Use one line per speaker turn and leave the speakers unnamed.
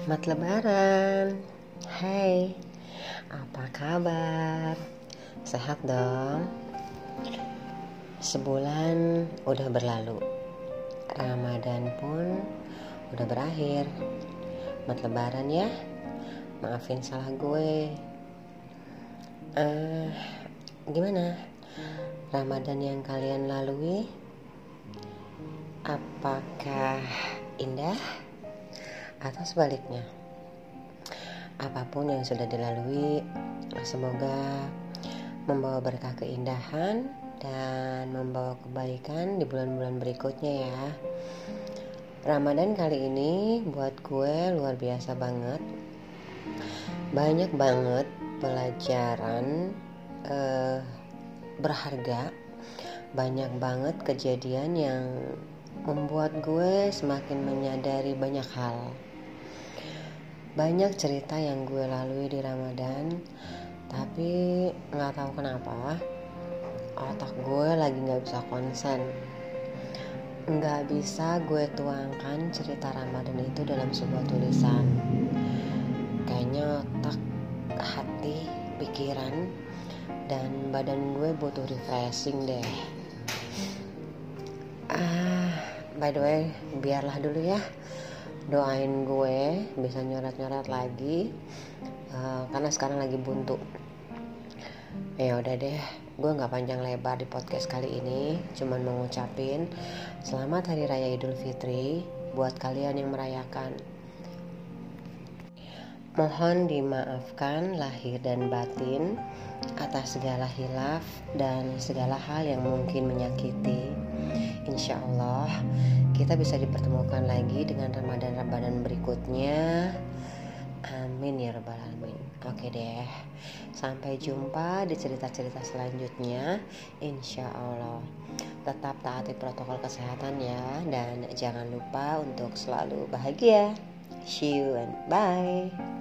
Selamat Lebaran. Hai, apa kabar? Sehat dong? Sebulan udah berlalu. Ramadan pun udah berakhir. Selamat Lebaran ya. Maafin salah gue. Uh, gimana? Ramadan yang kalian lalui? Apakah indah? Atau sebaliknya. Apa pun yang sudah dilalui semoga membawa berkah keindahan dan membawa kebaikan di bulan-bulan berikutnya ya. Ramadan kali ini buat gue luar biasa banget. Banyak banget pelajaran eh, berharga. Banyak banget kejadian yang membuat gue semakin menyadari banyak hal banyak cerita yang gue lalui di Ramadan tapi nggak tahu kenapa otak gue lagi nggak bisa konsen. Nggak bisa gue tuangkan cerita Ramadan itu dalam sebuah tulisan. Kayaknya otak hati pikiran dan badan gue butuh refreshing deh. Ah by the way biarlah dulu ya doain gue bisa nyoret-nyoret lagi uh, karena sekarang lagi buntu. Ya udah deh gue nggak panjang lebar di podcast kali ini cuman mau ngucapin selamat hari raya idul fitri buat kalian yang merayakan mohon dimaafkan lahir dan batin atas segala hilaf dan segala hal yang mungkin menyakiti insya Allah kita bisa dipertemukan lagi dengan Ramadan-Ramadan berikutnya. Amin ya Rabbal Alamin. Oke deh, sampai jumpa di cerita-cerita selanjutnya. Insya Allah. Tetap taati protokol kesehatan ya, dan jangan lupa untuk selalu bahagia. See you and bye.